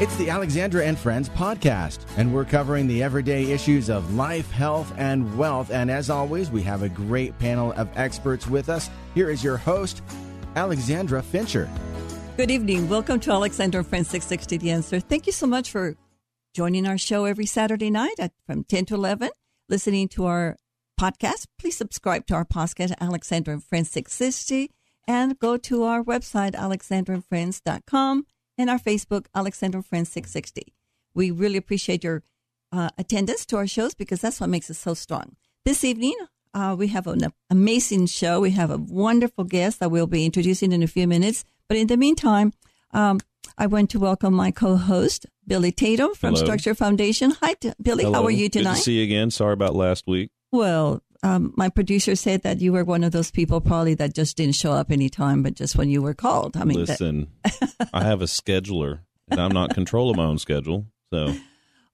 It's the Alexandra and Friends podcast, and we're covering the everyday issues of life, health, and wealth. And as always, we have a great panel of experts with us. Here is your host, Alexandra Fincher. Good evening. Welcome to Alexandra and Friends 660 The Answer. Thank you so much for joining our show every Saturday night at, from 10 to 11, listening to our podcast. Please subscribe to our podcast, Alexandra and Friends 660, and go to our website, alexandraandfriends.com and our Facebook, Alexandra Friends 660. We really appreciate your uh, attendance to our shows because that's what makes us so strong. This evening, uh, we have an amazing show. We have a wonderful guest that we'll be introducing in a few minutes. But in the meantime, um, I want to welcome my co-host Billy Tatum from Hello. Structure Foundation. Hi, t- Billy. How are you tonight? Good to see you again. Sorry about last week. Well, um, my producer said that you were one of those people probably that just didn't show up anytime, but just when you were called. I mean, that- Listen, I have a scheduler, and I'm not control of my own schedule. So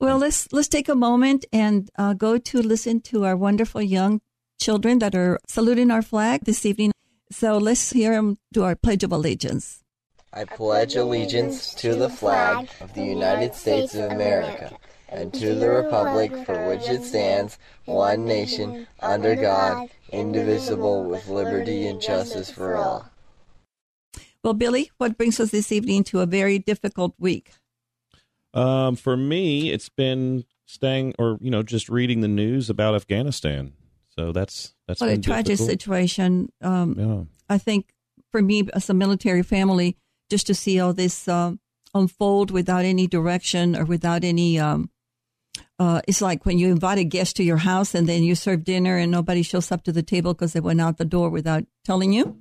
Well, let's let's take a moment and uh, go to listen to our wonderful young children that are saluting our flag this evening. So let's hear them do our Pledge of Allegiance. I pledge allegiance to the flag of the United States of America and to the republic for which it stands, one nation, under God, indivisible, with liberty and justice for all. Well, Billy, what brings us this evening to a very difficult week? um, for me, it's been staying, or you know, just reading the news about Afghanistan. So that's that's What a tragic difficult. situation. Um, Yeah. I think for me, as a military family, just to see all this uh, unfold without any direction or without any, um, uh, it's like when you invite a guest to your house and then you serve dinner and nobody shows up to the table because they went out the door without telling you.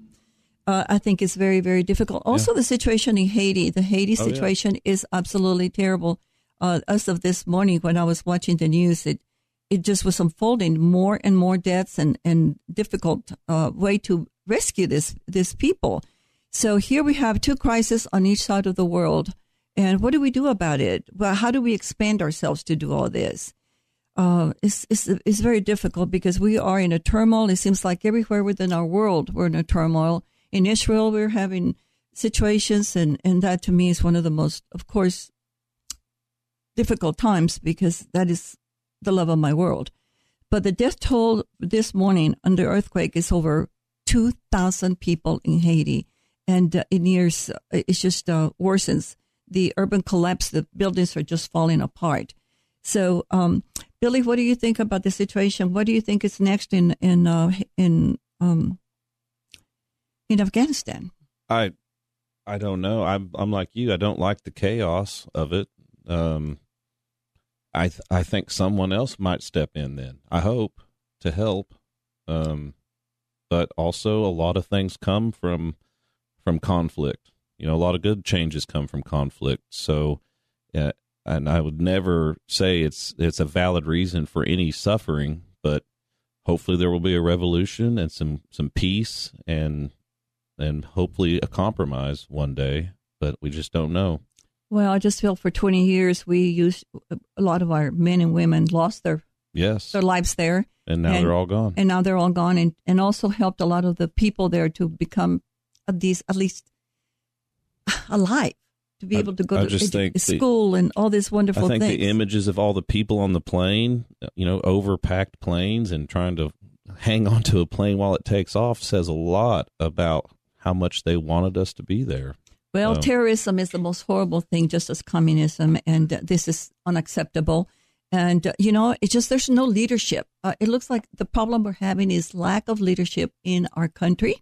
Uh, I think it's very, very difficult. Also, the situation in Haiti, the Haiti Oh, yeah. situation is absolutely terrible. Uh, as of this morning, when I was watching the news, it it just was unfolding more and more deaths and and difficult uh, way to rescue this this people. So here we have two crises on each side of the world, and what do we do about it? Well, how do we expand ourselves to do all this? Uh, it's, it's it's very difficult because we are in a turmoil. It seems like everywhere within our world we're in a turmoil. In Israel, we're having situations, and and that to me is one of the most, of course, difficult times because that is the love of my world. But the death toll this morning under earthquake is over 2,000 people in Haiti. And uh, in years, uh, it's just uh, worsens. The urban collapse, the buildings are just falling apart. So, um, Billy, what do you think about the situation? What do you think is next in in uh, in um, in Afghanistan? I I don't know. I'm I'm like you. I don't like the chaos of it. Um, I th- I think someone else might step in. Then I hope to help. Um, but also a lot of things come from from conflict. You know, a lot of good changes come from conflict. So, uh, and I would never say it's it's a valid reason for any suffering, but hopefully there will be a revolution and some some peace and and hopefully a compromise one day, but we just don't know. Well, I just feel for 20 years we used a lot of our men and women lost their Yes. their lives there. And now and- they're all gone. and now they're all gone and, and also helped a lot of the people there to become these at least alive to be able to go I to just edu- think the- school and all these wonderful I think things. the images of all the people on the plane, you know, overpacked planes and trying to hang onto a plane while it takes off says a lot about how much they wanted us to be there. well, so- terrorism is the most horrible thing, just as communism, and uh, this is unacceptable. And uh, you know, it's just there's no leadership. Uh, it looks like the problem we're having is lack of leadership in our country,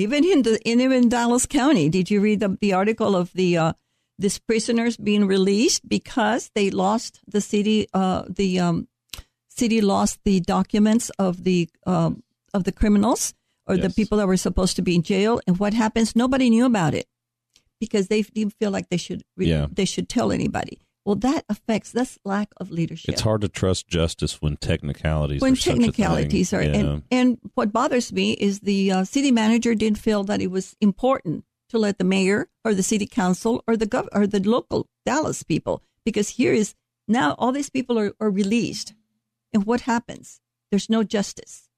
even in the in even Dallas County. Did you read the, the article of the uh, these prisoners being released because they lost the city? Uh, the um, city lost the documents of the um, of the criminals or the people that were supposed to be in jail. And what happens? Nobody knew about it because they didn't feel like they should re- Yeah. they should tell anybody. Well, that affects that's lack of leadership. It's hard to trust justice when technicalities when are such a thing. technicalities are, Yeah. and and what bothers me is the uh, city manager didn't feel that it was important to let the mayor or the city council or the gov- or the local Dallas people because here is now all these people are, are released, and what happens? There's no justice,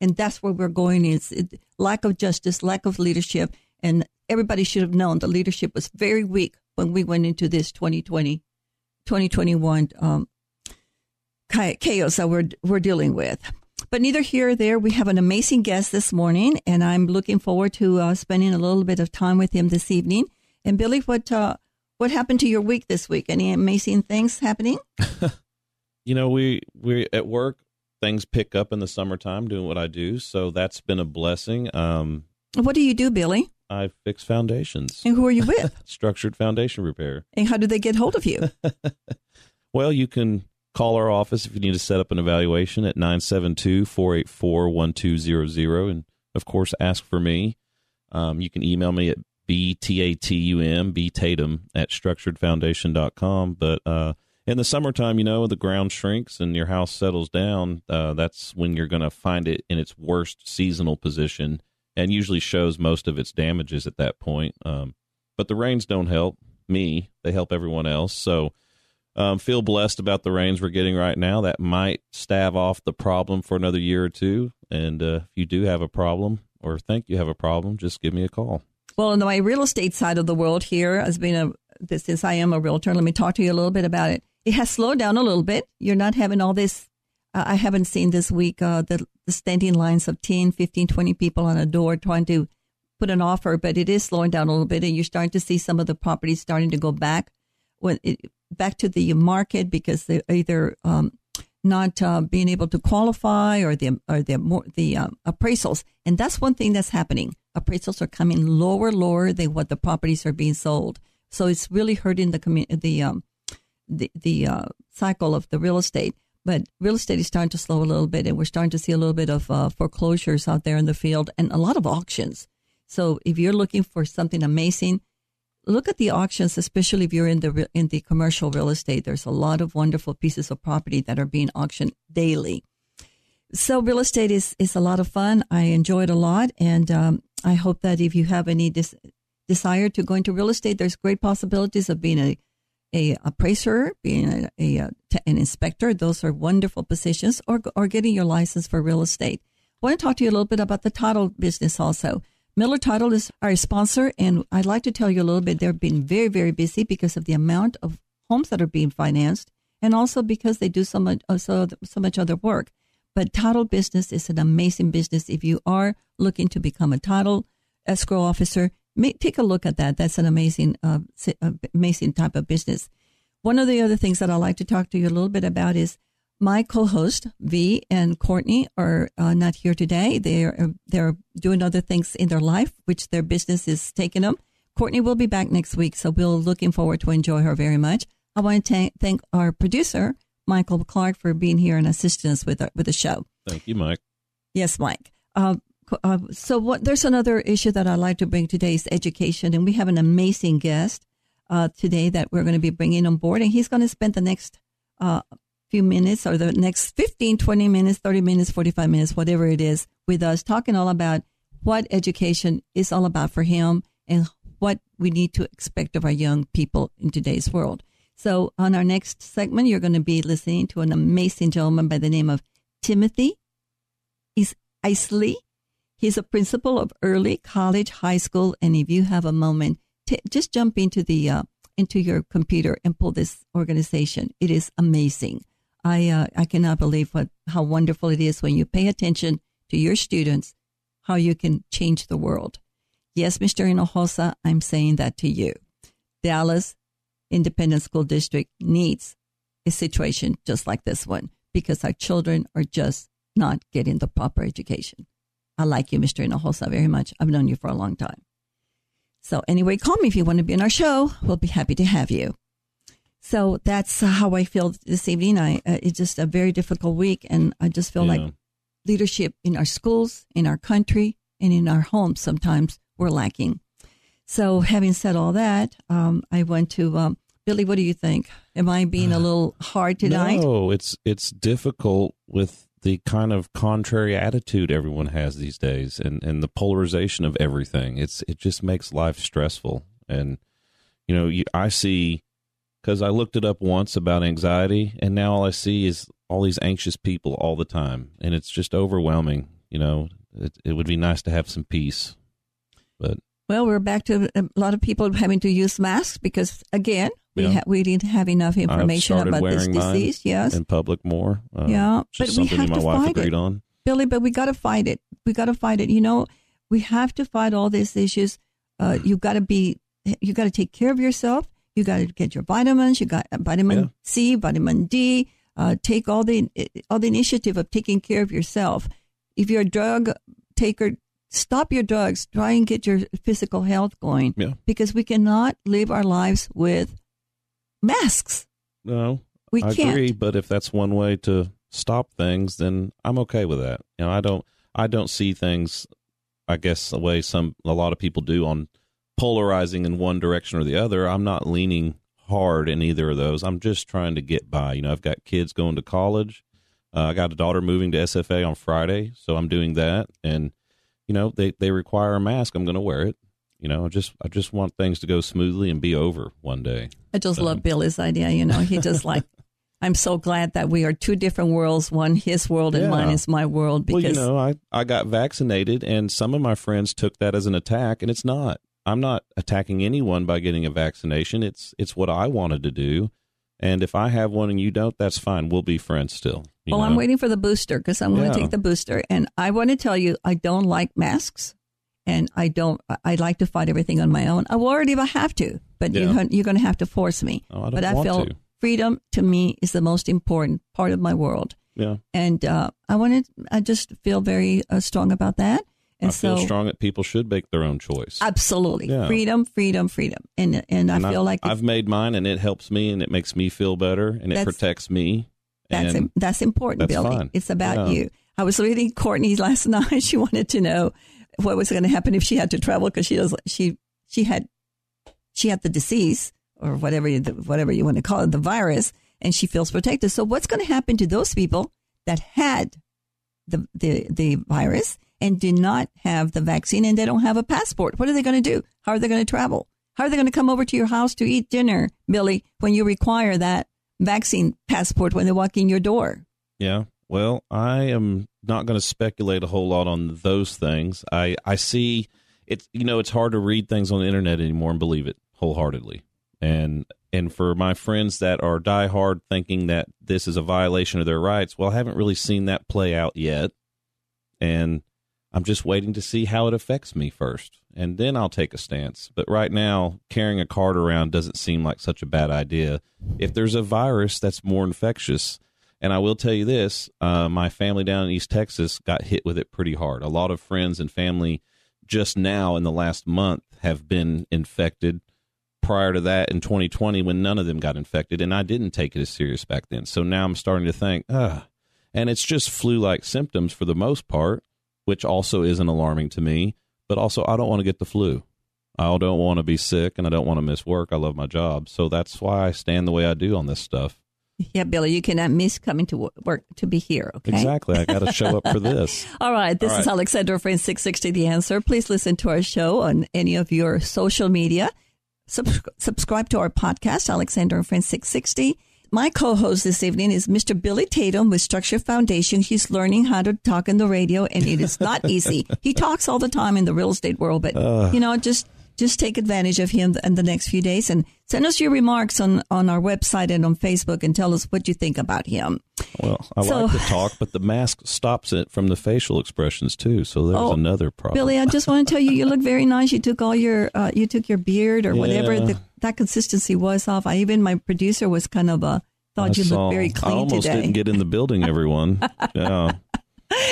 and that's where we're going. Is it, lack of justice, lack of leadership, and everybody should have known the leadership was very weak when we went into this 2020, 2021 um, chaos that we're, we're dealing with. But neither here or there, we have an amazing guest this morning, and I'm looking forward to uh, spending a little bit of time with him this evening. And Billy, what uh, what happened to your week this week? Any amazing things happening? you know, we we at work things pick up in the summertime doing what I do, so that's been a blessing. Um, what do you do, Billy? I fix foundations. And who are you with? Structured foundation repair. And how do they get hold of you? well, you can call our office if you need to set up an evaluation at 972-484-1200 and of course ask for me. Um, you can email me at b-t-a-t-u-m b-tatum at structuredfoundation.com. But uh, in the summertime, you know, the ground shrinks and your house settles down. Uh, that's when you're going to find it in its worst seasonal position and usually shows most of its damages at that point. Um, but the rains don't help me; they help everyone else. So um, feel blessed about the rains we're getting right now. That might stave off the problem for another year or two. And uh, if you do have a problem or think you have a problem, just give me a call. Well, in my real estate side of the world here, has been a since I am a realtor, let me talk to you a little bit about it. It has slowed down a little bit. You're not having all this. I haven't seen this week uh, the, the standing lines of 10, 15, 20 people on a door trying to put an offer, but it is slowing down a little bit, and you're starting to see some of the properties starting to go back. When it, back to the market because they're either um, not uh, being able to qualify or the or the more the um, appraisals, and that's one thing that's happening. Appraisals are coming lower, lower than what the properties are being sold. So it's really hurting the community, the um, the the uh, cycle of the real estate. But real estate is starting to slow a little bit, and we're starting to see a little bit of uh, foreclosures out there in the field, and a lot of auctions. So if you're looking for something amazing, look at the auctions, especially if you're in the in the commercial real estate. There's a lot of wonderful pieces of property that are being auctioned daily. So real estate is is a lot of fun. I enjoy it a lot, and um, I hope that if you have any desire to go into real estate, there's great possibilities of being a a appraiser, being a, a, an inspector. Those are wonderful positions, or or getting your license for real estate. I want to talk to you a little bit about the title business also. Miller Title is our sponsor, and I'd like to tell you a little bit. They've been very, very busy because of the amount of homes that are being financed, and also because they do so much, uh, so, so much other work. But title business is an amazing business. If you are looking to become a title escrow officer, take a look at that. That's an amazing, uh, uh, amazing type of business. One of the other things that I'd like to talk to you a little bit about is my co-host V and Courtney are uh, not here today. They're uh, they're doing other things in their life, which their business is taking them. Courtney will be back next week, so we're looking forward to enjoy her very much. I want to t- thank our producer Michael Clark for being here and assisting us with our, with the show. Thank you, Mike. Yes, Mike. Uh, uh, so what, there's another issue that I'd like to bring today is education, and we have an amazing guest uh, today that we're going to be bringing on board, and he's going to spend the next uh, few minutes or the next 15, 20 minutes, 30 minutes, 45 minutes, whatever it is, with us talking all about what education is all about for him and what we need to expect of our young people in today's world. So, on our next segment, you're going to be listening to an amazing gentleman by the name of Timothy Isley. He's a principal of Early College High School, and if you have a moment, t- just jump into the uh, into your computer and pull this organization. It is amazing. I uh, I cannot believe what how wonderful it is when you pay attention to your students, how you can change the world. Yes, Mr. Hinojosa, I'm saying that to you. Dallas Independent School District needs a situation just like this one because our children are just not getting the proper education. I like you, Mr. Hinojosa, very much. I've known you for a long time. So anyway, call me if you want to be on our show. We'll be happy to have you. So that's how I feel this evening. I uh, it's just a very difficult week, and I just feel yeah. like leadership in our schools, in our country, and in our homes sometimes we're lacking. So, having said all that, um, I went to um, Billy. What do you think? Am I being a little hard tonight? No, it's it's difficult with the kind of contrary attitude everyone has these days, and and the polarization of everything. It's it just makes life stressful, and you know, you, I see because I looked it up once about anxiety, and now all I see is all these anxious people all the time, and it's just overwhelming. You know, it, it would be nice to have some peace, but Well, we're back to a lot of people having to use masks because, again, we Yeah. ha- we didn't have enough information about this disease. Yes, in public more. Uh, Yeah, but we have to fight it. on. Billy, but we got to fight it. We got to fight it. You know, we have to fight all these issues. Uh, you got to be, you got to take care of yourself. You got to get your vitamins. You got uh, vitamin Yeah. C, vitamin D. Uh, take all the all the initiative of taking care of yourself. If you're a drug taker, stop your drugs. Try and get your physical health going. Yeah. Because we cannot live our lives with masks. No, We I can't. agree. But if that's one way to stop things, then I'm okay with that. You know, I don't, I don't see things, I guess, the way some a lot of people do on polarizing in one direction or the other. I'm not leaning hard in either of those. I'm just trying to get by. You know, I've got kids going to college. Uh, I got a daughter moving to SFA on Friday, so I'm doing that. And you know, they they require a mask. I'm going to wear it. You know, I just I just want things to go smoothly and be over one day. I just love Billy's idea. You know, he just like, I'm so glad that we are two different worlds. One his world and Yeah. mine is my world. Because well, you know, I, I got vaccinated, and some of my friends took that as an attack, and it's not. I'm not attacking anyone by getting a vaccination. It's it's what I wanted to do, and if I have one and you don't, that's fine. We'll be friends still. well, I'm waiting for the booster because I'm going to take the booster. And I want to tell you, I don't like masks, and I don't. I- I like to fight everything on my own. I will already if I have to, but Yeah. you're, you're going to have to force me. Oh, I but I feel to. freedom to me is the most important part of my world, Yeah, and uh, I wanted. I just feel very uh, strong about that. And I feel so, strong that people should make their own choice. absolutely, Yeah. freedom, freedom, freedom, and and I And feel like I've made mine, and it helps me, and it makes me feel better, and it protects me. That's im- that's important, that's Billy. fine. It's about Yeah. you. I was reading Courtney last night. She wanted to know what was going to happen if she had to travel because she does she she had she had the disease or whatever you, whatever you want to call it, the virus, and she feels protected. So what's going to happen to those people that had the the the virus and did not have the vaccine and they don't have a passport? What are they going to do? How are they going to travel? How are they going to come over to your house to eat dinner, Billy, when you require that vaccine passport when they walk in your door? Yeah. Well, I am not going to speculate a whole lot on those things. I I see it's you know it's hard to read things on the internet anymore and believe it wholeheartedly. And and for my friends that are diehard thinking that this is a violation of their rights, well, I haven't really seen that play out yet. And I'm just waiting to see how it affects me first, and then I'll take a stance. But right now, carrying a card around doesn't seem like such a bad idea. If there's a virus that's more infectious, and I will tell you this: uh, my family down in East Texas got hit with it pretty hard. A lot of friends and family just now in the last month have been infected. Prior to that, in 2020, when none of them got infected, and I didn't take it as serious back then. So now I'm starting to think, ah, and it's just flu-like symptoms for the most part, which also isn't alarming to me. But also, I don't want to get the flu. I don't want to be sick, and I don't want to miss work. I love my job, so that's why I stand the way I do on this stuff. Yeah, Billy, you cannot miss coming to work to be here. Okay. Exactly. I got to show up for this. All right. This All is right. Alexandra Friend 660 The Answer. Please listen to our show on any of your social media. Subs- subscribe to our podcast, Alexander and Friend 660. My co-host this evening is Mr. Billy Tatum with Structure Foundation. He's learning how to talk in the radio, and it is not easy. he talks all the time in the real estate world, but you know, just just take advantage of him in the next few days and send us your remarks on on our website and on Facebook and tell us what you think about him. Well, I So- like to talk, but the mask stops it from the facial expressions too. So there's Oh, another problem. Billy, I just want to tell you, you look very nice. You took all your, uh, you took your beard or whatever the, that consistency was off. I even my producer was kind of uh, thought I you saw- looked very clean I almost today. didn't get in the building. Everyone, yeah.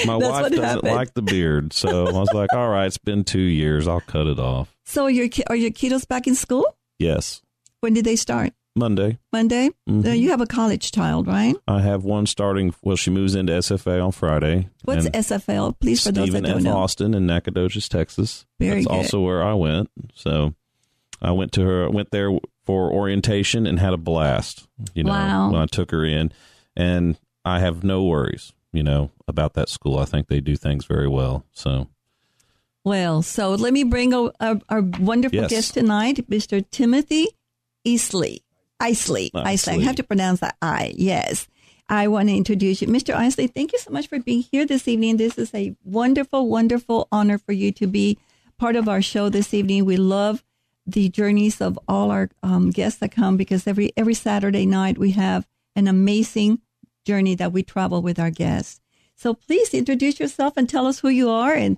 My That's wife doesn't happened. like the beard, so I was like, "All right, it's been two years. I'll cut it off." So are your are your kiddos back in school? Yes, When did they start? Monday. Monday. Mhm. Uh, you have a college child, right? I have one starting. Well, she moves into SFA on Friday. What's SFL? Please, for those that don't F. know. Austin in Nacogdoches, Texas. Very That's good. also where I went. So I went to her. Went there for orientation and had a blast. You know, Wow. when I took her in, and I have no worries. You know about that school. I think they do things very well. So Well, so let me bring a, a, our wonderful Yes. guest tonight, Mr. Timothy Isley. Isley. Isley. I have to pronounce that I. Yes. I want to introduce you. Mr. Isley, thank you so much for being here this evening. This is a wonderful, wonderful honor for you to be part of our show this evening. We love the journeys of all our um, guests that come because every every Saturday night we have an amazing journey that we travel with our guests. So please introduce yourself and tell us who you are and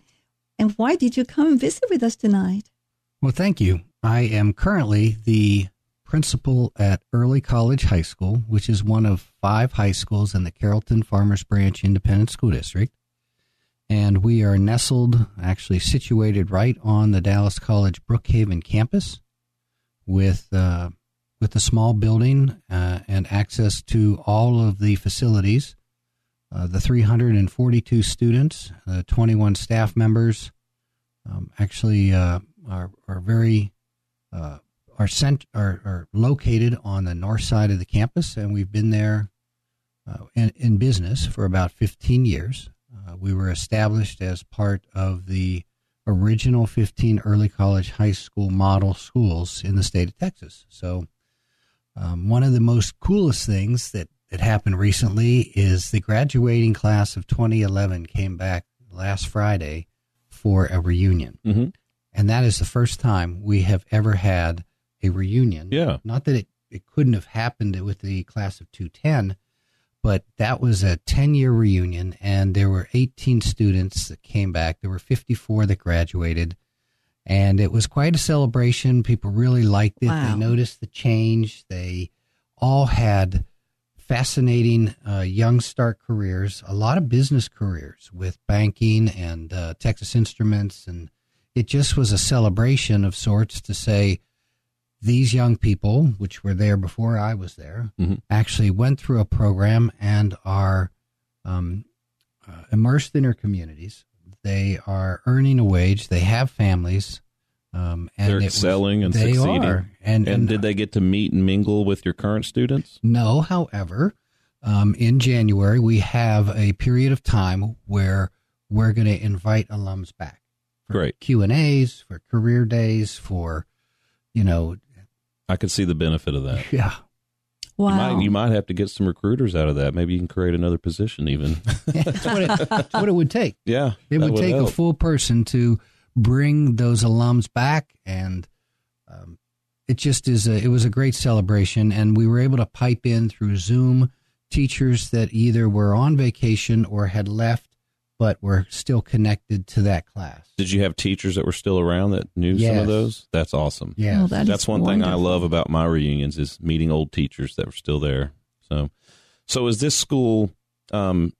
and why did you come and visit with us tonight? Well, thank you. I am currently the principal at Early College High School, which is one of five high schools in the Carrollton Farmers Branch Independent School District. And we are nestled, actually situated right on the Dallas College Brookhaven campus with, uh, with a small building uh, and access to all of the facilities. Uh, the 342 students, the 21 staff members, um, actually uh, are, are very uh, are sent are, are located on the north side of the campus, and we've been there uh, in, in, business for about 15 years. Uh, we were established as part of the original 15 early college high school model schools in the state of Texas. So, um, one of the most coolest things that, that happened recently is the graduating class of 2011 came back last Friday for a reunion. Mm-hmm. And that is the first time we have ever had a reunion. Yeah. Not that it, it couldn't have happened with the class of 210, but that was a 10 year reunion, and there were 18 students that came back. There were 54 that graduated, and it was quite a celebration. People really liked it. Wow. They noticed the change. They all had fascinating uh, young start careers, a lot of business careers with banking and uh, Texas Instruments. And it just was a celebration of sorts to say, these young people, which were there before I was there, mm-hmm. actually went through a program and are um, uh, immersed in their communities. They are earning a wage. They have families. Um, and They're excelling was, and they succeeding. Are. And, and, and, did they get to meet and mingle with your current students? No, however, um, in January we have a period of time where we're going to invite alums back. For Great Q and A's, for career days, for you know I could see the benefit of that. Yeah. Wow. You might, you might have to get some recruiters out of that. Maybe you can create another position even. that's, what it, that's what it would take. Yeah. It would, would take help. a full person to bring those alums back. And um, it just is a, it was a great celebration. And we were able to pipe in through Zoom teachers that either were on vacation or had left but were still connected to that class. Did you have teachers that were still around that knew yes. some of those? That's awesome. Yeah, oh, that that's one wonderful. thing I love about my reunions is meeting old teachers that were still there. So, so is this school um,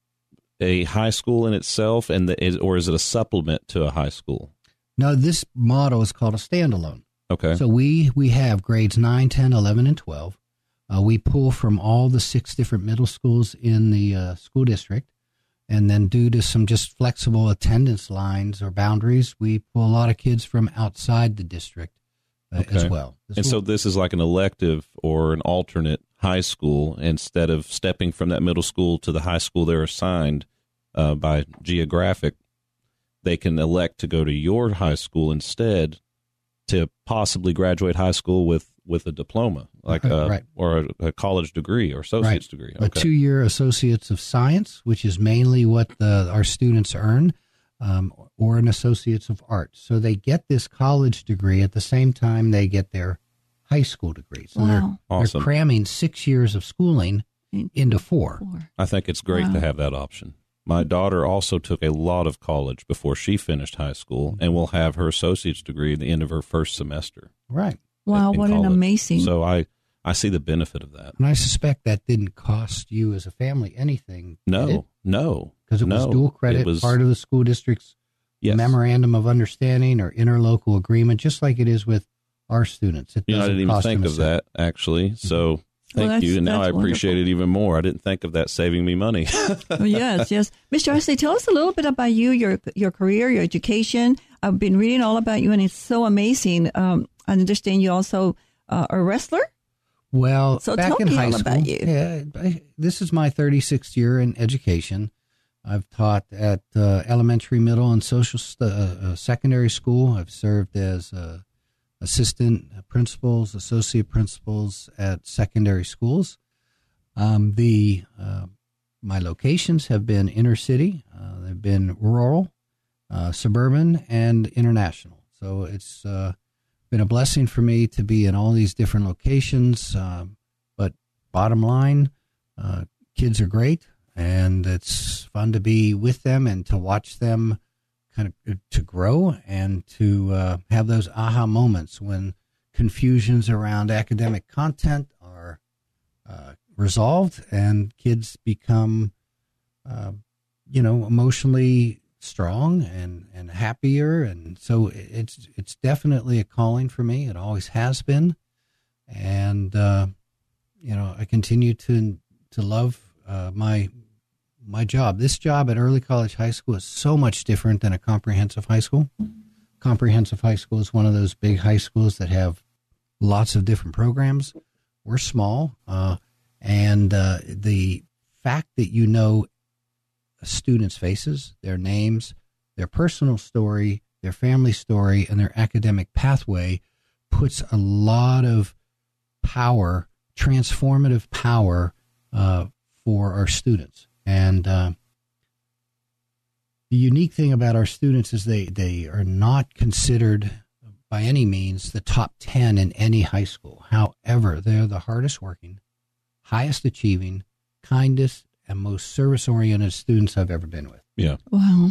a high school in itself, and the, is, or is it a supplement to a high school? No, this model is called a standalone. Okay. So we we have grades 9, 10, 11, and 12. Uh, we pull from all the six different middle schools in the uh, school district. And then, due to some just flexible attendance lines or boundaries, we pull a lot of kids from outside the district uh, Okay. as well. This and so this is like an elective or an alternate high school instead of stepping from that middle school to the high school they're assigned uh, by geographic. They can elect to go to your high school instead to possibly graduate high school with, with a diploma, like a, right. or a, a college degree or associate's degree. a two-year associates of science, which is mainly what the, our students earn, um, or an associates of arts. So they get this college degree at the same time they get their high school degree. So they're, Wow. Awesome. they're cramming six years of schooling into four. Four. I think it's great Wow. to have that option. My daughter also took a lot of college before she finished high school and will have her associate's degree at the end of her first semester. Right. Wow, in what an amazing. So I, I see the benefit of that. And I suspect that didn't cost you as a family anything. No, no. Because it was dual credit, was- part of the school district's yes. memorandum of understanding or interlocal agreement, just like it is with our students. It You know, I doesn't didn't even think of cent. that actually. Mm-hmm. So thank that's- you. And now I appreciate wonderful. it even more. I didn't think of that saving me money. Oh, yes, yes. Mr. Arce, tell us a little bit about you, your your career, your education. I've been reading all about you, and it's so amazing. Um, I understand you also uh, are a wrestler. Well, So back tell in me high all school, about you. yeah, I, this is my 36th year in education. I've taught at uh, elementary, middle, and social st- uh, uh, secondary school. I've served as uh, assistant principals, associate principals at secondary schools. Um, the uh, my locations have been inner city, uh, they've been rural, uh, suburban, and international. So it's uh, been a blessing for me to be in all these different locations. Um, but bottom line, uh, kids are great, and it's fun to be with them and to watch them kind of uh, to grow and to uh, have those aha moments when confusions around academic content are uh, resolved and kids become, uh, you know, emotionally strong and, and happier. And so it's, it's definitely a calling for me. It always has been. And, uh, you know, I continue to, to love uh, my, my job. This job at Early College High School is so much different than a comprehensive high school. Comprehensive high school is one of those big high schools that have lots of different programs. We're small, uh, and uh, the fact that you know students' faces, their names, their personal story, their family story, and their academic pathway puts a lot of power, transformative power, uh, for our students. And uh, the unique thing about our students is they, they are not considered by any means the top 10 in any high school. However, they're the hardest working, highest achieving, kindest, and most service oriented students I've ever been with. Yeah. Wow.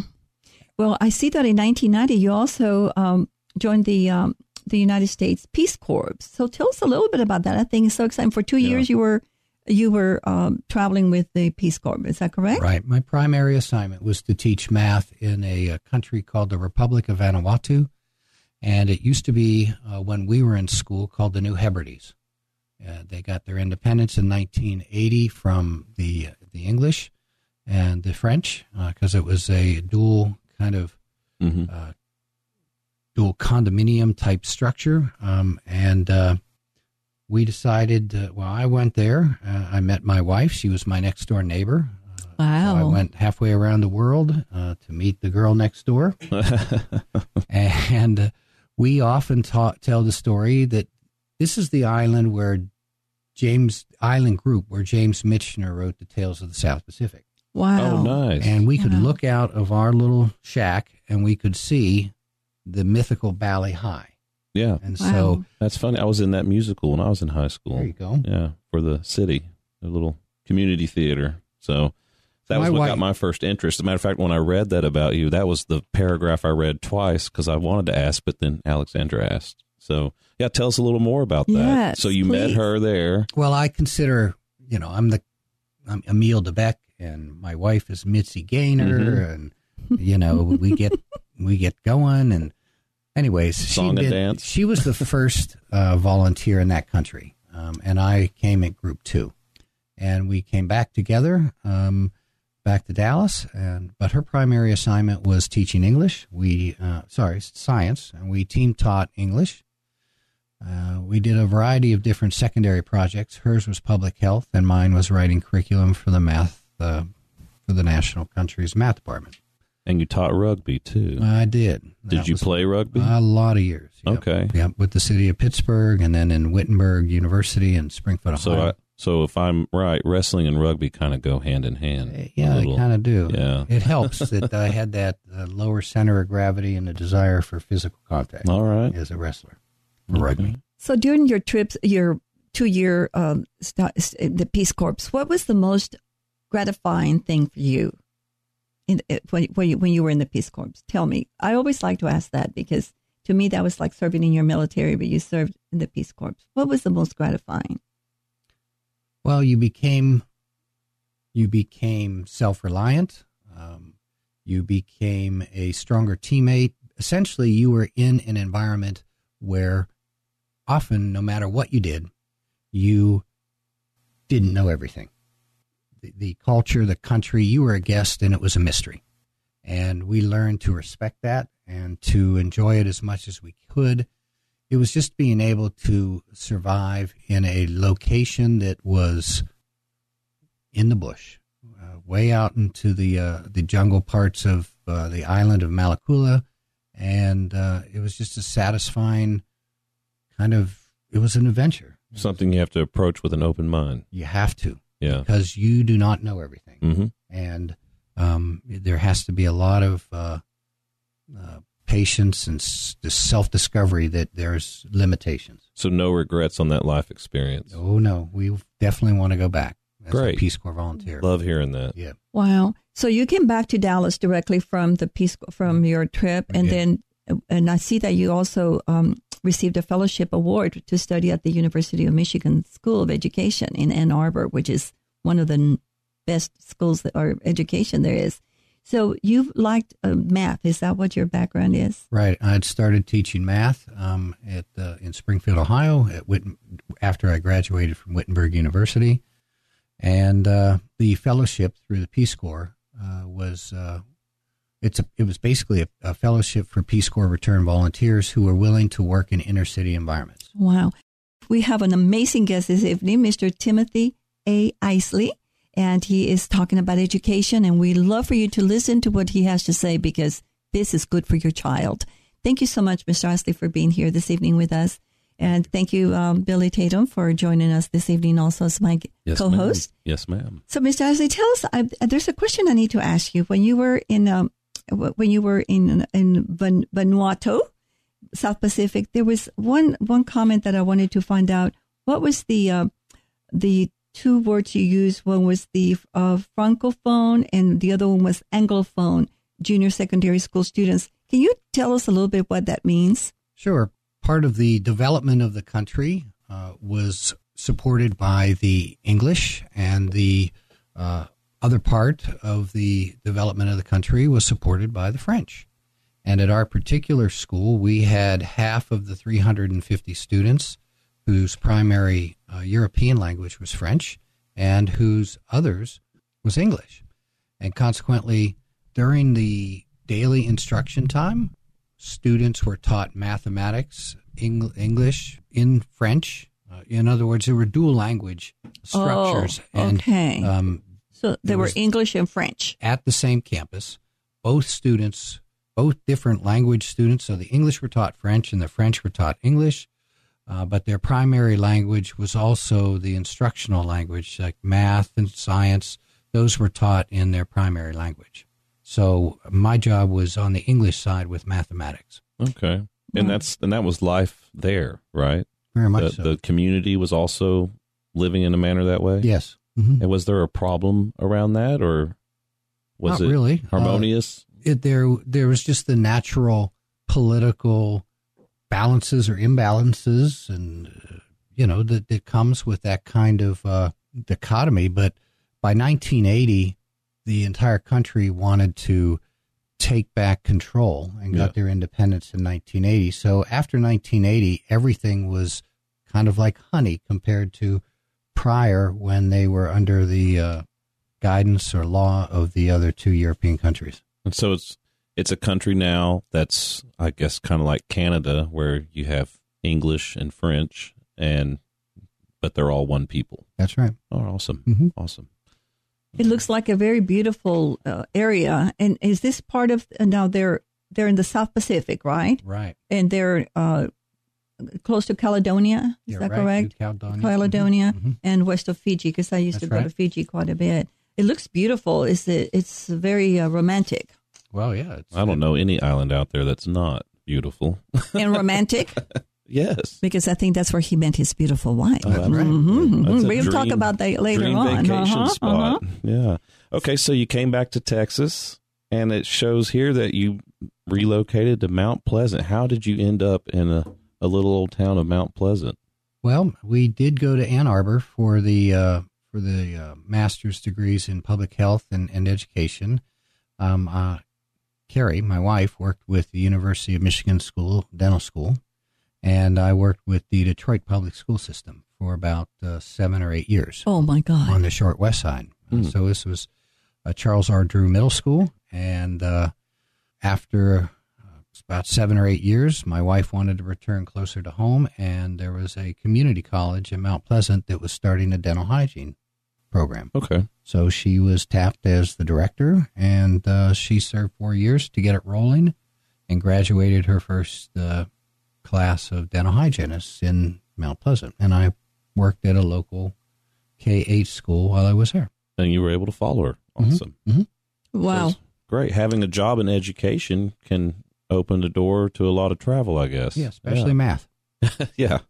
Well, I see that in 1990 you also um, joined the um, the United States Peace Corps. So tell us a little bit about that. I think it's so exciting. For two Yeah. years, you were you were um, traveling with the Peace Corps. Is that correct? Right. My primary assignment was to teach math in a, a country called the Republic of Vanuatu. And it used to be, uh, when we were in school, called the New Hebrides. Uh, they got their independence in 1980 from the the English and the French because it was a dual kind of hmm uh, dual condominium type structure. Um, and uh, we decided, uh, well, I went there. Uh, I met my wife. She was my next door neighbor. So I went halfway around the world uh, to meet the girl next door. and uh, we often ta- tell the story that this is the island where James Island Group, where James Michener wrote the Tales of the South Pacific. wow. Oh, nice. And we could Wow. look out of our little shack and we could see the mythical Bali Ha'i. Yeah, And Wow. so that's funny. I was in that musical when I was in high school. there you go. Yeah, for the city, a little community theater. So that My was what wife- got my first interest. As a matter of fact, when I read that about you, that was the paragraph I read twice because I wanted to ask, but then Alexandra asked. So yeah, tell us a little more about that. Yes, so you met her there. Well, I consider, you know, I'm the I'm Emile de Becque and my wife is Mitzi Gaynor mm-hmm. and you know, we get we get going and anyways, Song she and dance. she was the first uh, volunteer in that country. Um, and I came at group 2. And we came back together um, back to Dallas and but her primary assignment was teaching English. We uh, sorry, science and we team taught English. Uh, we did a variety of different secondary projects. Hers was public health, and mine was writing curriculum for the math uh, for the national country's math department. And you taught rugby too. I did. Did That you play rugby? A lot of years. Yep. Okay. Yep, with the city of Pittsburgh, and then in Wittenberg University in Springfield, so I, so if I'm right, wrestling and rugby kind of go hand in hand. Uh, yeah, they kind of do. Yeah. It helps that I had that uh, lower center of gravity and a desire for physical contact All right. as a wrestler. for Rugby. So during your trips, your two year um, st- st- the Peace Corps, what was the most gratifying thing for you in, uh, when, when, you, when you were in the Peace Corps? Tell me. I always like to ask that because to me that was like serving in your military, but you served in the Peace Corps. What was the most gratifying? Well, you became you became self reliant. Um, you became a stronger teammate. Essentially, you were in an environment where often, no matter what you did, you didn't know everything. The, the culture, the country, you were a guest, and it was a mystery. And we learned to respect that and to enjoy it as much as we could it was just being able to survive in a location that was in the bush, uh, way out into the uh, the jungle parts of uh, the island of Malakula, and uh, it was just a satisfying kind of. It was an adventure. Something you have to approach with an open mind. You have to Yeah. because you do not know everything, hmm and um, there has to be a lot of uh, uh, patience and s- the self discovery that there's limitations. So no regrets on that life experience. Oh no, we definitely want to go back as Great. a Peace Corps volunteer. Love hearing that. Yeah, Wow. So you came back to Dallas directly from the Peace from your trip, and did. then and I see that you also um, received a fellowship award to study at the University of Michigan School of Education in Ann Arbor, which is one of the best schools that, or education there is. So you've liked uh, math. Is that what your background is? right. I'd started teaching math um, at uh, in Springfield, Ohio, at Witten, after I graduated from Wittenberg University, and uh, the fellowship through the Peace Corps uh, was. It's a, it was basically a, a fellowship for Peace Corps return volunteers who were willing to work in inner city environments. Wow. We have an amazing guest this evening, Mr. Timothy A. Isley, and he is talking about education. And we love for you to listen to what he has to say because this is good for your child. Thank you so much, Mr. Isley, for being here this evening with us. And thank you, um, Billy Tatum, for joining us this evening also as my Yes, co host. Ma'am. Yes, ma'am. So, Mr. Isley, tell us. I, there's a question I need to ask you. When you were in, um, when you were in in Vanuatu, South Pacific, there was one one comment that I wanted to find out. What was the uh, the two words you used? One was the uh, francophone, and the other one was anglophone. Junior secondary school students. Can you tell us a little bit what that means? Sure. Part of the development of the country uh, was supported by the English, and the uh, other part of the development of the country was supported by the French. And at our particular school, we had half of the 350 students whose primary uh, European language was French and whose others was English. And consequently, during the daily instruction time, students were taught mathematics, Eng- English, in French. Uh, in other words, there were dual language structures. Oh, and um, So there there were English and French. at the same campus, both students, both different language students. So the English were taught French and the French were taught English, uh, but their primary language was also the instructional language, like math and science. Those were taught in their primary language. So my job was on the English side with mathematics. Okay. And that's and that was life there, right? Very much The, so. the community was also living in a manner that way. yes. Mhm. And was there a problem around that, or was Not it really. Uh, harmonious? it there there was just the natural political balances or imbalances and uh, you know that that comes with that kind of uh, dichotomy but by 1980 the entire country wanted to take back control and got Yeah. their independence in 1980 so after 1980 everything was kind of like honey compared to prior when they were under the uh, guidance or law of the other two European countries And so it's it's a country now that's I guess kind of like Canada, where you have English and French, and but they're all one people. That's right. Oh, awesome, Mhm. awesome. It looks like a very beautiful uh, area. And is this part of uh, now they're they're in the South Pacific, right? Right. And they're uh, close to Caledonia. Is You're that right. correct? New Caledonia. Caledonia Mhm. and west of Fiji, because I used That's to go to. Fiji quite a bit. It looks beautiful. It's it's very uh, romantic Well, yeah. It's, I don't know any island out there that's not beautiful. and romantic yes. because I think that's where he met his beautiful wife. Oh, that's right. Mhm, That's mhm. We'll talk about that later Dream on. vacation Uh-huh, spot. uh-huh. Yeah. Okay, so you came back to Texas, and it shows here that you relocated to Mount Pleasant. How did you end up in a, a little old town of Mount Pleasant? Well, we did go to Ann Arbor for the uh, for the uh, master's degrees in public health and, and education. Um, uh, Carrie, my wife, worked with the University of Michigan School Dental School, and I worked with the Detroit Public School System for about uh, seven or eight years. Oh my God! on the short west side. Hmm. So this was uh, Charles R. Drew Middle School, and uh, after about seven or eight years, my wife wanted to return closer to home, and there was a community college in Mount Pleasant that was starting a dental hygiene program. Okay. So she was tapped as the director, and uh, she served four years to get it rolling, and graduated her first uh, class of dental hygienists in Mount Pleasant. And I worked at a local K eight school while I was there. And you were able to follow her. Mhm. Awesome. wow! Great. Having a job in education can opened the door to a lot of travel, I guess. Yeah, especially math. yeah.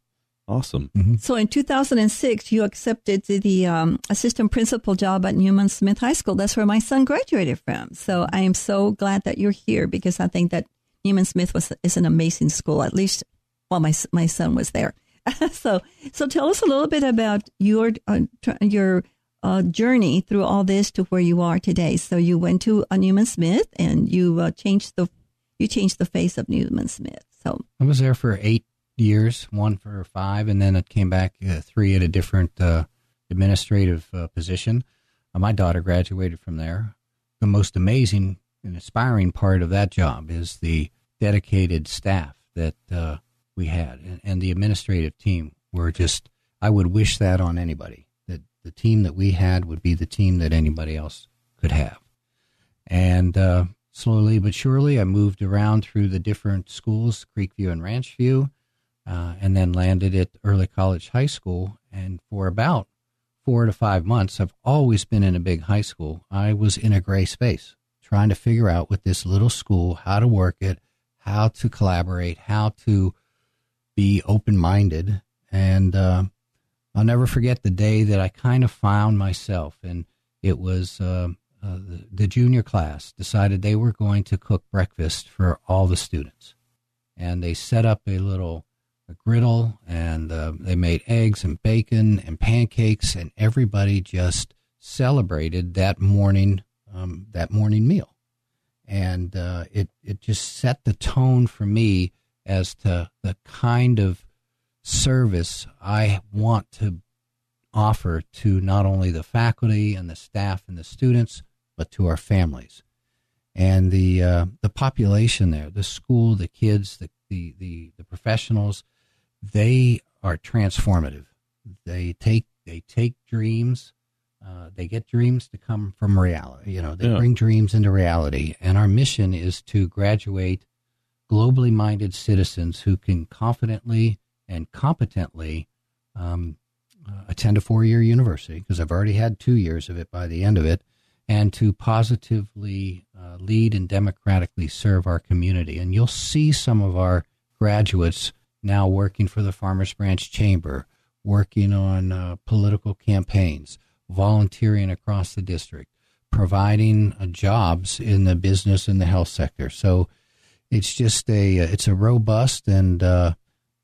Awesome. So in 2006, you accepted the um, assistant principal job at Newman Smith High School. That's where my son graduated from. So I am so glad that you're here because I think that Newman Smith was is an amazing school. At least, while my my son was there. so so tell us a little bit about your uh, your uh, journey through all this to where you are today. So you went to uh, Newman Smith and you uh, changed the you changed the face of Newman Smith. So I was there for eight years, one for five, and then it came back uh, three at a different uh, administrative uh, position. Uh, my daughter graduated from there. The most amazing and inspiring part of that job is the dedicated staff that uh, we had, and, and the administrative team were just. I would wish that on anybody. That the team that we had would be the team that anybody else could have. And uh, slowly but surely, I moved around through the different schools, Creekview and Ranchview uh, and then landed at Early College High School. And for about four to five months, I've always been in a big high school. I was in a gray space trying to figure out with this little school how to work it, how to collaborate, how to be open minded. And uh, I'll never forget the day that I kind of found myself. And it was uh, uh, the, the junior class decided they were going to cook breakfast for all the students. And they set up a little a griddle and uh, they made eggs and bacon and pancakes and everybody just celebrated that morning um, that morning meal and uh, it it just set the tone for me as to the kind of service I want to offer to not only the faculty and the staff and the students but to our families and the uh, the population there the school the kids the the, the, the professionals they are transformative. They take they take dreams, uh, they get dreams to come from reality. You know, they Yeah. bring dreams into reality. And our mission is to graduate globally minded citizens who can confidently and competently um, uh, attend a four year university, because I've already had two years of it by the end of it, and to positively uh, lead and democratically serve our community. And you'll see some of our graduates now working for the Farmers Branch Chamber, working on uh, political campaigns, volunteering across the district, providing uh, jobs in the business and the health sector. So it's just a uh, it's a robust and uh,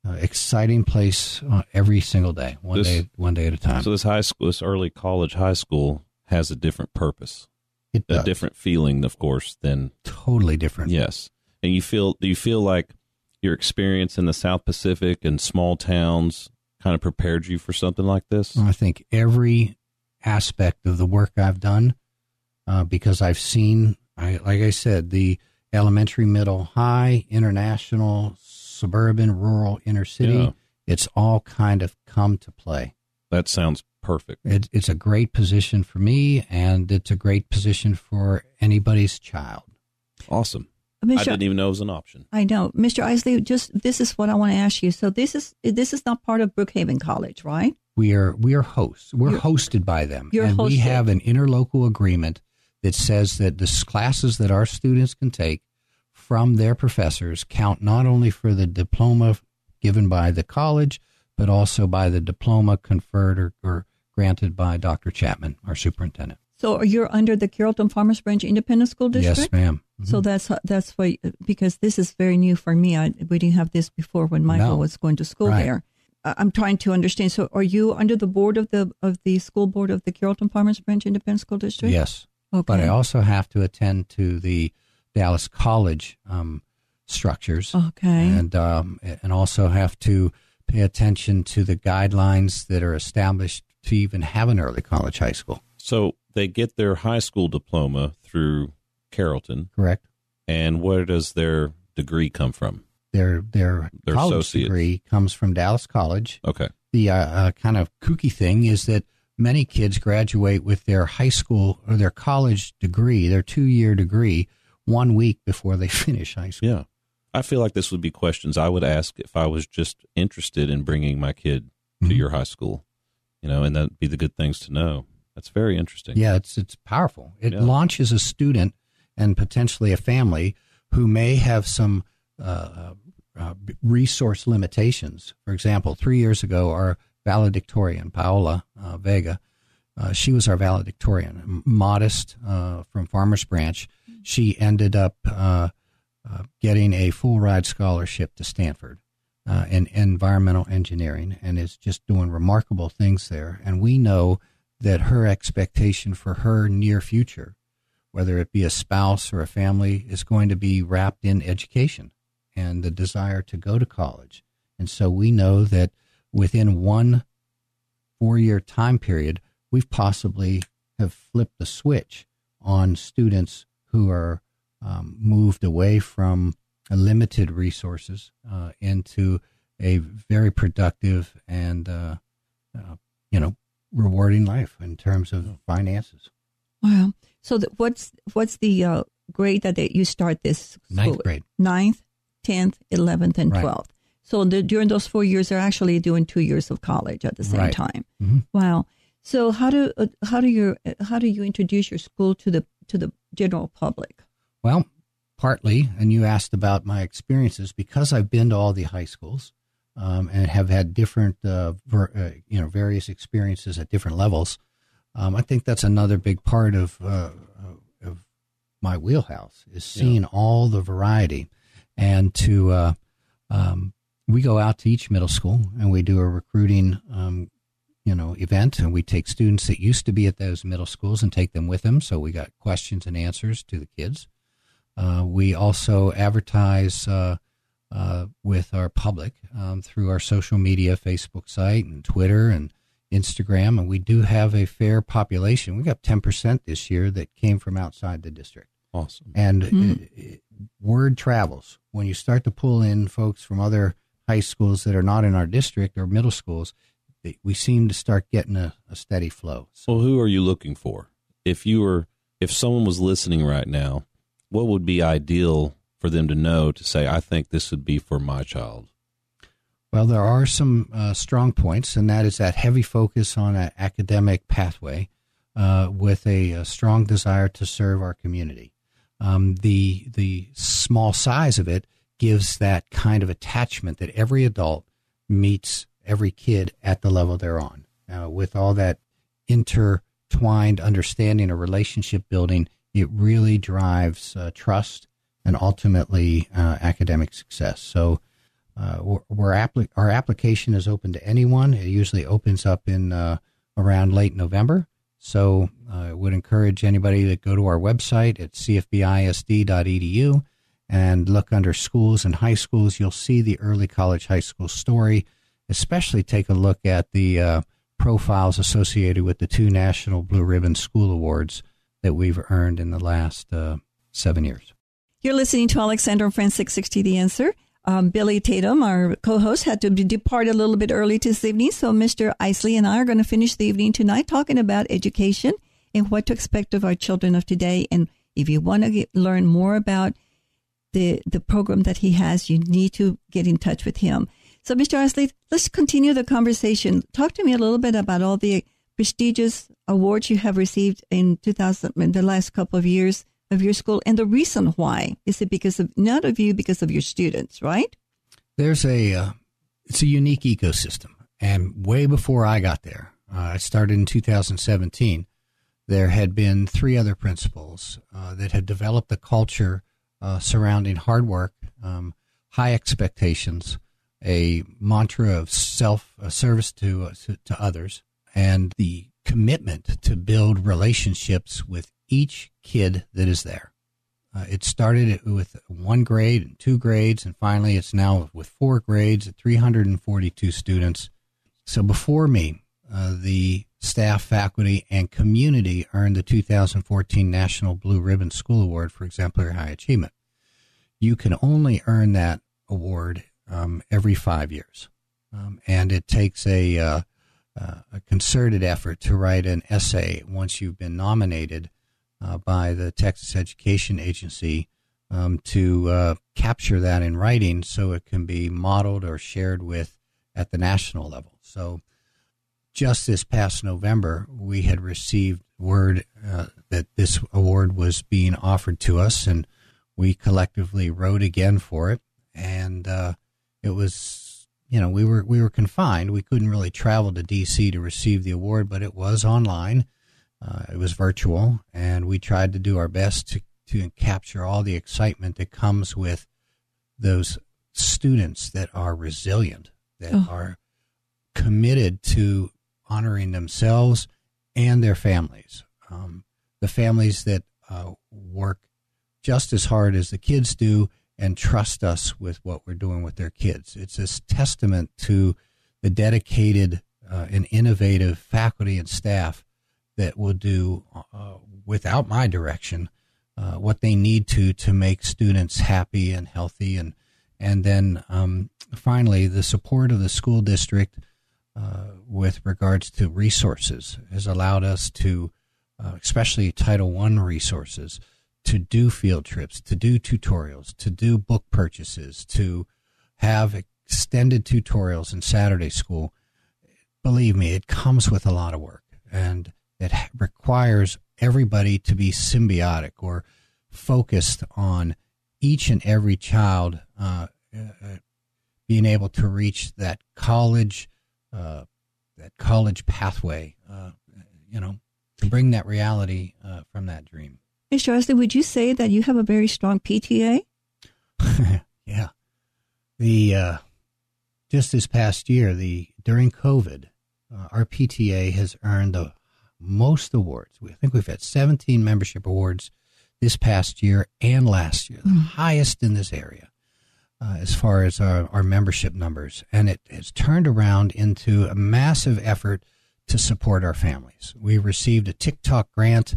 uh, exciting place uh, every single day, one This- day one day at a time. So this high school, this early college high school has a different purpose, it a different feeling, of course, than totally different. yes. And you feel, do you feel like your experience in the South Pacific and small towns kind of prepared you for something like this? I think every aspect of the work I've done, uh, because I've seen, I, like I said, the elementary, middle, high, international, suburban, rural, inner city, Yeah. it's all kind of come to play. That sounds perfect. It, it's a great position for me, and it's a great position for anybody's child. Awesome. I Mr. didn't even know it was an option. I know, Mr. Isley. Just this is what I want to ask you. So this is this is not part of Brookhaven College, right? We are we are hosts. We're You're- hosted by them, You're and we have an interlocal agreement that says that the classes that our students can take from their professors count not only for the diploma given by the college, but also by the diploma conferred or, or granted by Dr. Chapman, our superintendent. So you're under the Carrollton Farmers Branch Independent School District. Yes, madam So that's that's why because this is very new for me. I, we didn't have this before when Michael No. was going to school Right. there. I'm trying to understand. So are you under the board of the of the school board of the Carrollton Farmers Branch Independent School District? Yes. Okay. But I also have to attend to the Dallas College um, structures. okay. and um, and also have to pay attention to the guidelines that are established to even have an early college high school. So they get their high school diploma through Carrollton, Correct. and where does their degree come from? Their their, Their college associates. degree comes from Dallas College. Okay. The uh, uh, kind of kooky thing is that many kids graduate with their high school or their college degree, their two year degree, one week before they finish high school. Yeah. I feel like this would be questions I would ask if I was just interested in bringing my kid to Mhm. your high school, you know, and that'd be the good things to know. That's very interesting. Yeah, it's it's powerful. It Yeah. launches a student and potentially a family who may have some uh, uh, resource limitations. For example, three years ago, our valedictorian, Paola uh, Vega, uh, she was our valedictorian, modest uh, from Farmers Branch. She ended up uh, getting a full ride scholarship to Stanford. in environmental engineering, and is just doing remarkable things there. And we know that her expectation for her near future, whether it be a spouse or a family, is going to be wrapped in education and the desire to go to college. And so we know that within one four year time period, we've possibly have flipped the switch on students who are um, moved away from limited resources uh, into a very productive and uh, uh, you know rewarding life in terms of finances. Wow! So the, what's what's the uh, grade that they, you start this ninth grade? Ninth, tenth, eleventh, and twelfth. Right. So the, during those four years, they're actually doing two years of college at the same right. time. Mm-hmm. Wow! So how do uh, how do you how do you introduce your school to the to the general public? Well, partly, and you asked about my experiences because I've been to all the high schools um, and have had different uh, ver, uh, you know various experiences at different levels. Um, I think that's another big part of uh, of my wheelhouse is seeing yeah. all the variety, and to uh, um, we go out to each middle school and we do a recruiting um, you know event and we take students that used to be at those middle schools and take them with them so we got questions and answers to the kids uh, we also advertise uh, uh, with our public um, through our social media facebook site and twitter and instagram and we do have a fair population we got 10% this year that came from outside the district awesome and mm-hmm. it, it, word travels when you start to pull in folks from other high schools that are not in our district or middle schools we seem to start getting a, a steady flow. So. Well, who are you looking for? If you were, if someone was listening right now, what would be ideal for them to know to say, I think this would be for my child? Well, there are some uh, strong points, and that is that heavy focus on an academic pathway uh, with a, a, strong desire to serve our community. Um, the the small size of it gives that kind of attachment that every adult meets every kid at the level they're on. With all that intertwined understanding or relationship building, it really drives uh, trust and ultimately uh, academic success. So, uh, we're, appli- our application is open to anyone. It usually opens up in uh, around late November. So, I would encourage anybody to go to our website at cfbisd.edu and look under schools and high schools. You'll see the early college high school story especially take a look at the uh, profiles associated with the two National Blue Ribbon School Awards that we've earned in the last uh, seven years. You're listening to Alexandra and Friends 660 The Answer. Um, Billy Tatum, our co-host, had to depart a little bit early this evening, so Mr. Isley and I are going to finish the evening tonight talking about education and what to expect of our children of today. And if you want to get, learn more about the the program that he has, you need to get in touch with him. So, Mr. Isley, let's continue the conversation. Talk to me a little bit about all the prestigious awards you have received in 2000, in the last couple of years of your school, and the reason why. Is it because of not of you, because of your students, right? There's a uh, it's a unique ecosystem, and way before I got there, uh, I started in 2017. There had been three other principals uh, that had developed a culture uh, surrounding hard work, um, high expectations, a mantra of self service to, uh, to others and the commitment to build relationships with each kid that is there. Uh, it started with one grade and two grades, and finally it's now with four grades at 342 students. So before me, uh, the staff, faculty, and community earned the 2014 National Blue Ribbon School Award for Exemplary High Achievement. You can only earn that award um, every five years. Um, and it takes a, uh, uh, a concerted effort to write an essay once you've been nominated uh, by the Texas Education Agency um, to uh, capture that in writing so it can be modeled or shared with at the national level. So, just this past November, we had received word uh, that this award was being offered to us, and we collectively wrote again for it, and uh, it was you know we were we were confined. We couldn't really travel to D.C. to receive the award, but it was online. Uh, it was virtual, and we tried to do our best to to capture all the excitement that comes with those students that are resilient, that oh. are committed to honoring themselves and their families. Um, the families that uh, work just as hard as the kids do and trust us with what we're doing with their kids. It's a testament to the dedicated uh, and innovative faculty and staff that will do, uh, without my direction, uh, what they need to to make students happy and healthy, and and then um, finally the support of the school district uh, with regards to resources has allowed us to, uh, especially Title One resources, to do field trips, to do tutorials, to do book purchases, to have extended tutorials in Saturday school. Believe me, it comes with a lot of work and it requires everybody to be symbiotic or focused on each and every child uh, uh, being able to reach that college, uh, that college pathway, uh, you know, to bring that reality uh, from that dream. Mr. Isley, would you say that you have a very strong PTA? yeah. The uh, just this past year, the during COVID, uh, our PTA has earned the most awards. We, I think we've had 17 membership awards this past year and last year, the mm. highest in this area uh, as far as our, our membership numbers. And it has turned around into a massive effort to support our families. We received a TikTok grant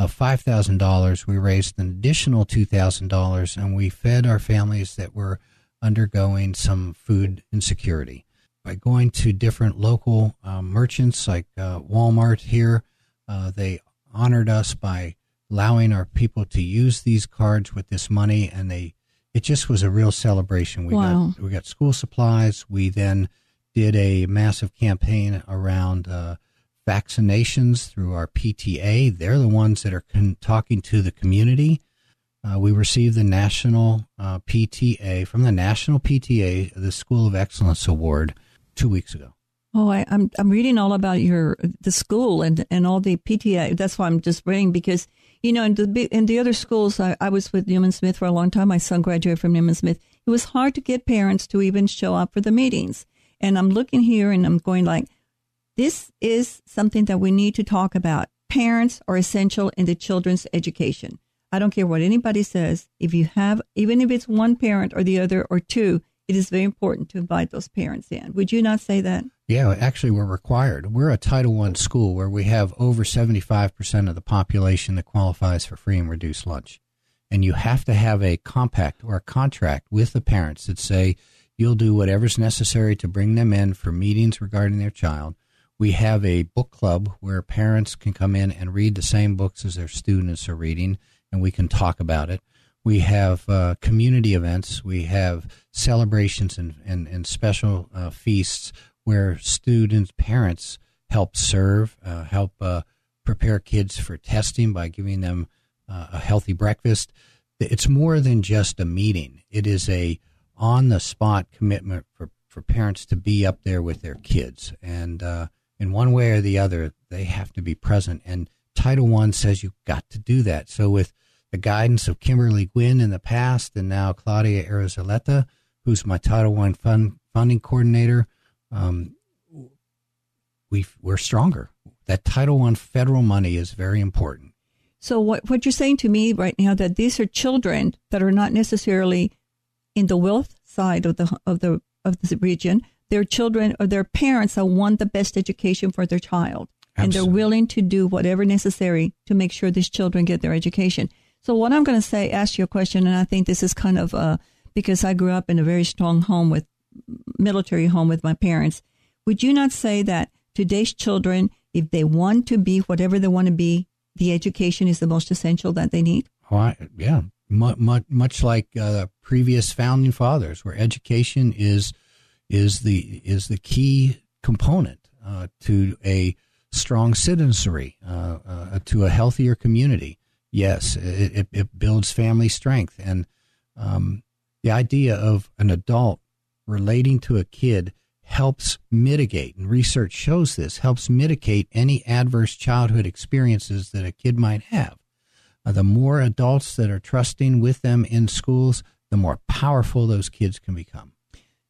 of $5,000. We raised an additional $2,000 and we fed our families that were undergoing some food insecurity. By going to different local uh, merchants like uh, Walmart here, uh, they honored us by allowing our people to use these cards with this money and they it just was a real celebration. We wow. got we got school supplies. We then did a massive campaign around uh, vaccinations through our PTA. They're the ones that are con- talking to the community. Uh, we received the national uh, PTA from the national PTA, the School of Excellence Award, two weeks ago. Oh, I, am I'm, I'm reading all about your the school and and all the PTA. That's why I'm just reading because you know in the in the other schools I, I was with Newman Smith for a long time. My son graduated from Newman Smith. It was hard to get parents to even show up for the meetings. And I'm looking here and I'm going like, this is something that we need to talk about. Parents are essential in the children's education. I don't care what anybody says. If you have, even if it's one parent or the other or two, it is very important to invite those parents in. Would you not say that? Yeah, actually, we're required. We're a Title One school where we have over 75% of the population that qualifies for free and reduced lunch. And you have to have a compact or a contract with the parents that say you'll do whatever's necessary to bring them in for meetings regarding their child. We have a book club where parents can come in and read the same books as their students are reading, and we can talk about it. We have uh, community events. We have celebrations and, and, and special uh, feasts where students, parents help serve, uh, help uh, prepare kids for testing by giving them uh, a healthy breakfast. It's more than just a meeting. It is a on the spot commitment for, for parents to be up there with their kids. And uh, in one way or the other, they have to be present. And Title One says you've got to do that. So with the guidance of Kimberly Gwynn in the past and now Claudia Arizaleta, who's my Title One fund, funding coordinator, um, we we're stronger. That Title One federal money is very important. So what what you're saying to me right now that these are children that are not necessarily in the wealth side of the of the of the region. They're children or their parents that want the best education for their child, Absolutely. and they're willing to do whatever necessary to make sure these children get their education. So what I'm going to say, ask you a question, and I think this is kind of uh, because I grew up in a very strong home with military home with my parents. Would you not say that today's children, if they want to be whatever they want to be, the education is the most essential that they need? Oh, I, yeah, much, much like uh, previous founding fathers, where education is is the is the key component uh, to a strong citizenry, uh, uh to a healthier community Yes, it, it, it builds family strength. And um, the idea of an adult relating to a kid helps mitigate, and research shows this, helps mitigate any adverse childhood experiences that a kid might have. Uh, the more adults that are trusting with them in schools, the more powerful those kids can become.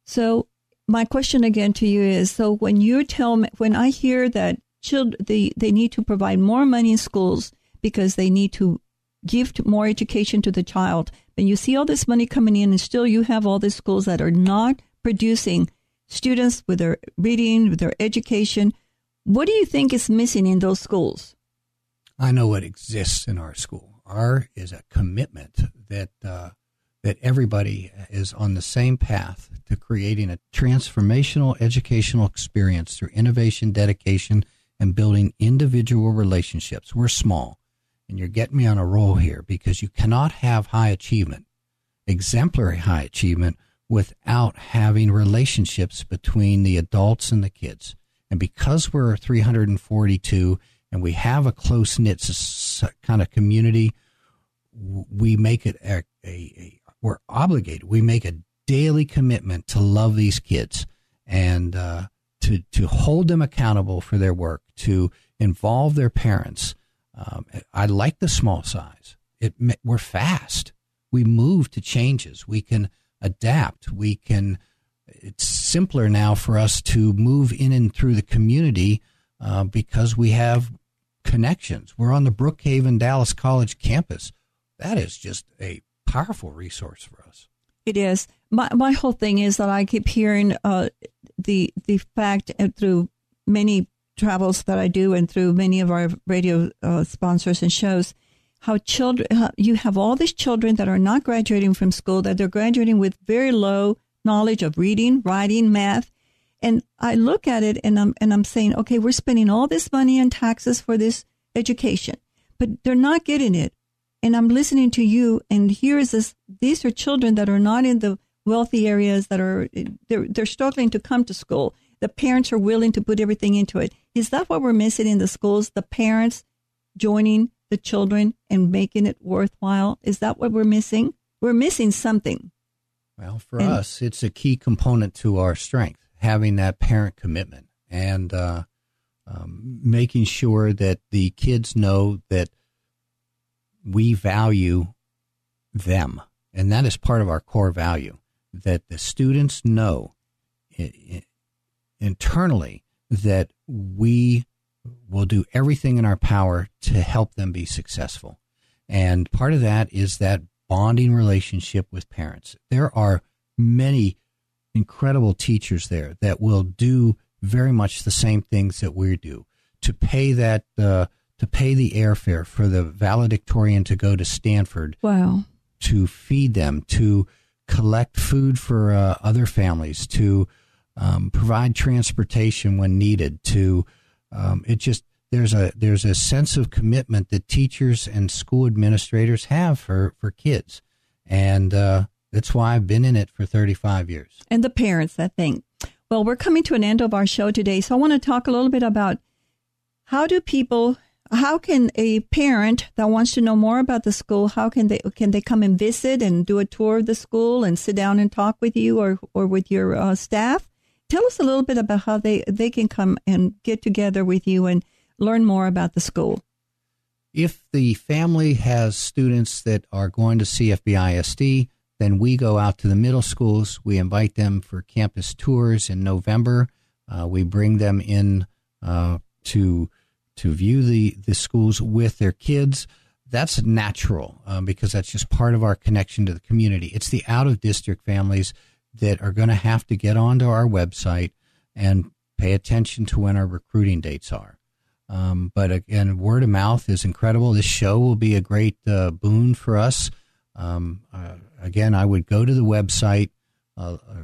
So, my question again to you is: so when you tell me, when I hear that children they they need to provide more money in schools because they need to give more education to the child, and you see all this money coming in, and still you have all these schools that are not producing students with their reading, with their education. What do you think is missing in those schools? I know what exists in our school. Our is a commitment that uh, that everybody is on the same path to creating a transformational educational experience through innovation, dedication, and building individual relationships. We're small, and you're getting me on a roll here because you cannot have high achievement, exemplary high achievement, without having relationships between the adults and the kids. And because we're 342 and we have a close knit kind of community, we make it a, a, a, we're obligated. We make a daily commitment to love these kids and uh, to to hold them accountable for their work, to involve their parents. Um, I like the small size. It we're fast. We move to changes. We can adapt. We can, it's simpler now for us to move in and through the community uh, because we have connections. We're on the Brookhaven Dallas College campus. That is just a powerful resource for us. It is. My, my whole thing is that I keep hearing uh, the the fact uh, through many travels that I do and through many of our radio uh, sponsors and shows how children you have all these children that are not graduating from school that they're graduating with very low knowledge of reading, writing, math. And I look at it and I'm and I'm saying, okay, we're spending all this money and taxes for this education, but they're not getting it. And I'm listening to you, and here is this: these are children that are not in the wealthy areas that are they're they're struggling to come to school. The parents are willing to put everything into it. Is that what we're missing in the schools? The parents joining the children and making it worthwhile? Is that what we're missing? We're missing something. Well, for and, us, it's a key component to our strength, having that parent commitment and uh, um, making sure that the kids know that we value them. And that is part of our core value that the students know internally that we will do everything in our power to help them be successful. And part of that is that bonding relationship with parents. There are many incredible teachers there that will do very much the same things that we do to pay that uh, to pay the airfare for the valedictorian to go to Stanford. Wow. To feed them, to collect food for uh, other families, to um, provide transportation when needed, to um, it just there's a there's a sense of commitment that teachers and school administrators have for for kids, and uh, that's why I've been in it for 35 years. And the parents, I think. Well, we're coming to an end of our show today, so I want to talk a little bit about how do people how can a parent that wants to know more about the school how can they can they come and visit and do a tour of the school and sit down and talk with you or or with your uh, staff tell us a little bit about how they, they can come and get together with you and learn more about the school. If the family has students that are going to CFBISD, then we go out to the middle schools. We invite them for campus tours in November. Uh, we bring them in uh, to to view the, the schools with their kids. That's natural um, because that's just part of our connection to the community. It's the out of district families that are going to have to get onto our website and pay attention to when our recruiting dates are. Um, but again, word of mouth is incredible. This show will be a great uh, boon for us. Um, uh, again, I would go to the website, uh, uh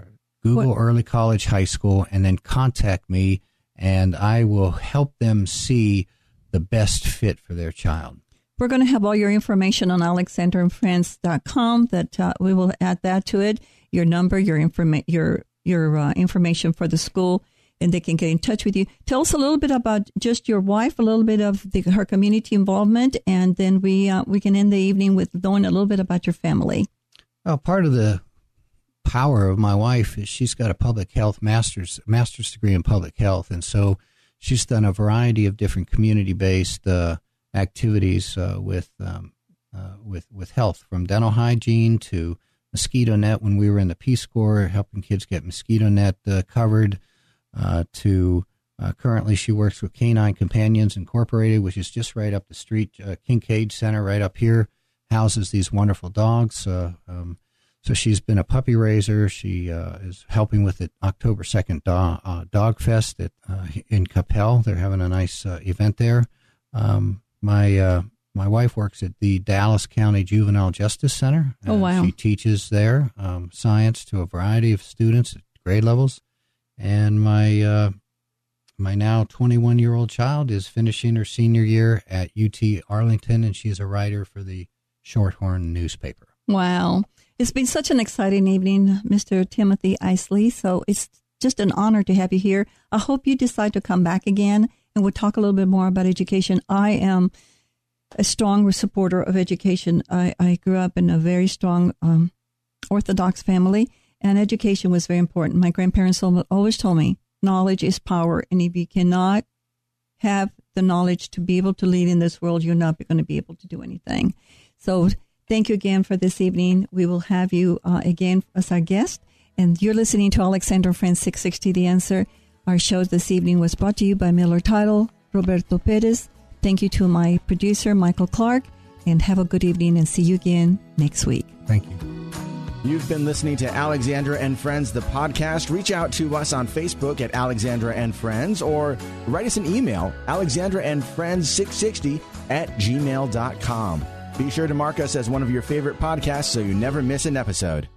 Google what? Early College High School, and then contact me, and I will help them see the best fit for their child. We're going to have all your information on alexanderandfriends.com that uh, we will add that to it your number, your informa- your your uh, information for the school. and they can get in touch with you. Tell us a little bit about just your wife, a little bit of the, her community involvement, and then we uh, we can end the evening with knowing a little bit about your family. Well, part of the power of my wife is she's got a public health master's master's degree in public health, and so she's done a variety of different community based uh, activities uh, with um, uh, with with health, from dental hygiene to mosquito net. When we were in the Peace Corps, helping kids get mosquito net uh, covered, uh, to uh, currently she works with Canine Companions Incorporated, which is just right up the street. Kinkeade Center, right up here, houses these wonderful dogs. Um, so she's been a puppy raiser. She uh, is helping with the October 2nd dog, uh, dog Fest at, uh, in Coppell. They're having a nice event there. Um, my my wife works at the Dallas County Juvenile Justice Center. Oh, wow. She teaches there um, science to a variety of students at grade levels. And my uh, my now 21 year old child is finishing her senior year at UT Arlington, and she's a writer for the Shorthorn newspaper. Wow. It's been such an exciting evening, Mr. Timothy Isley. So it's just an honor to have you here. I hope you decide to come back again and we'll talk a little bit more about education. I am a strong supporter of education. I, I grew up in a very strong um, Orthodox family, and education was very important. My grandparents always told me knowledge is power, and if you cannot have the knowledge to be able to lead in this world, you're not going to be able to do anything. So, thank you again for this evening. We will have you uh, again as our guest, and you're listening to Alexandra Friends 660 The Answer. Our show this evening was brought to you by Miller Title, Roberto Perez, Thank you to my producer, Michael Clark, and have a good evening and see you again next week. Thank you. You've been listening to Alexandra and Friends, the podcast. Reach out to us on Facebook at Alexandra and Friends or write us an email, Alexandra and Friends 660 at gmail.com. Be sure to mark us as one of your favorite podcasts so you never miss an episode.